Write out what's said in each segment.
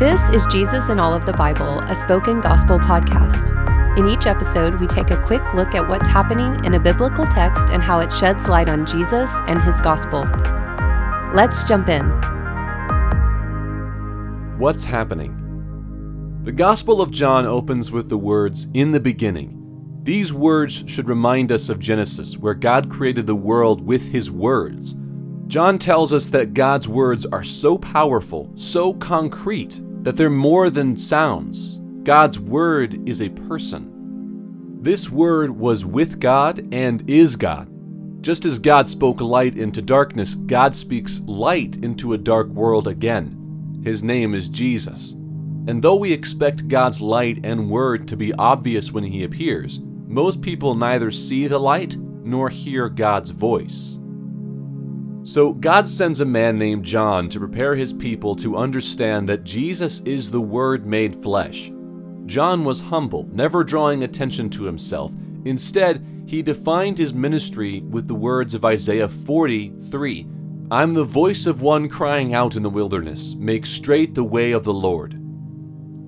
This is Jesus in All of the Bible, a spoken gospel podcast. In each episode, we take a quick look at what's happening in a biblical text and how it sheds light on Jesus and his gospel. Let's jump in. What's happening? The Gospel of John opens with the words, In the beginning. These words should remind us of Genesis, where God created the world with his words. John tells us that God's words are so powerful, so concrete, that they're more than sounds. God's word is a person. This word was with God and is God. Just as God spoke light into darkness, God speaks light into a dark world again. His name is Jesus. And though we expect God's light and word to be obvious when He appears, most people neither see the light nor hear God's voice. So God sends a man named John to prepare his people to understand that Jesus is the Word made flesh. John was humble, never drawing attention to himself. Instead, he defined his ministry with the words of Isaiah 43 I'm the voice of one crying out in the wilderness, make straight the way of the Lord.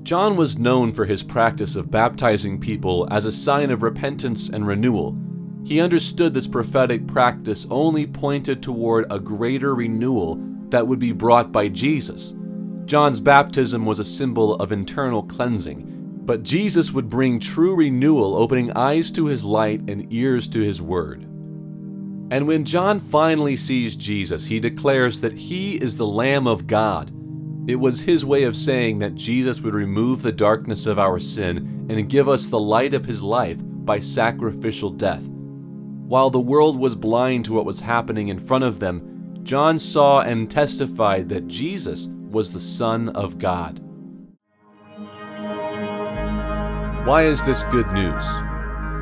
John was known for his practice of baptizing people as a sign of repentance and renewal. He understood this prophetic practice only pointed toward a greater renewal that would be brought by Jesus. John's baptism was a symbol of internal cleansing, but Jesus would bring true renewal, opening eyes to his light and ears to his word. And when John finally sees Jesus, he declares that he is the Lamb of God. It was his way of saying that Jesus would remove the darkness of our sin and give us the light of his life by sacrificial death. While the world was blind to what was happening in front of them, John saw and testified that Jesus was the Son of God. Why is this good news?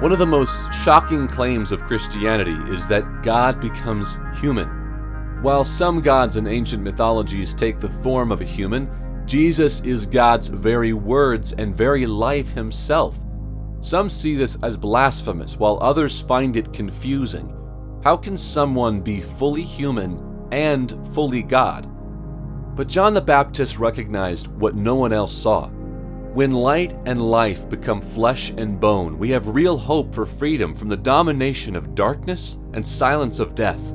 One of the most shocking claims of Christianity is that God becomes human. While some gods in ancient mythologies take the form of a human, Jesus is God's very words and very life himself. Some see this as blasphemous, while others find it confusing. How can someone be fully human and fully God? But John the Baptist recognized what no one else saw. When light and life become flesh and bone, we have real hope for freedom from the domination of darkness and silence of death.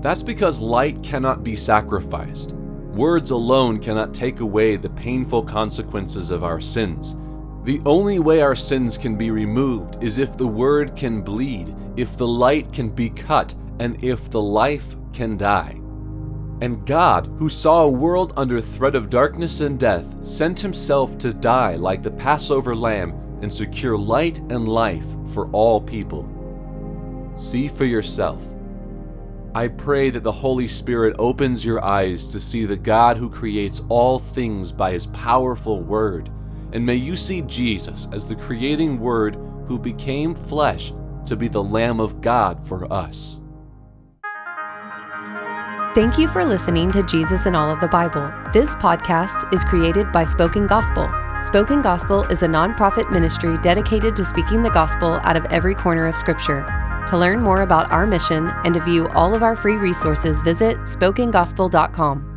That's because light cannot be sacrificed. Words alone cannot take away the painful consequences of our sins. The only way our sins can be removed is if the word can bleed, if the light can be cut, and if the life can die. And God, who saw a world under threat of darkness and death, sent himself to die like the Passover lamb and secure light and life for all people. See for yourself. I pray that the Holy Spirit opens your eyes to see the God who creates all things by his powerful word, and may you see Jesus as the creating word who became flesh to be the Lamb of God for us. Thank you for listening to Jesus in All of the Bible. This podcast is created by Spoken Gospel. Spoken Gospel is a nonprofit ministry dedicated to speaking the gospel out of every corner of Scripture. To learn more about our mission and to view all of our free resources, visit spokengospel.com.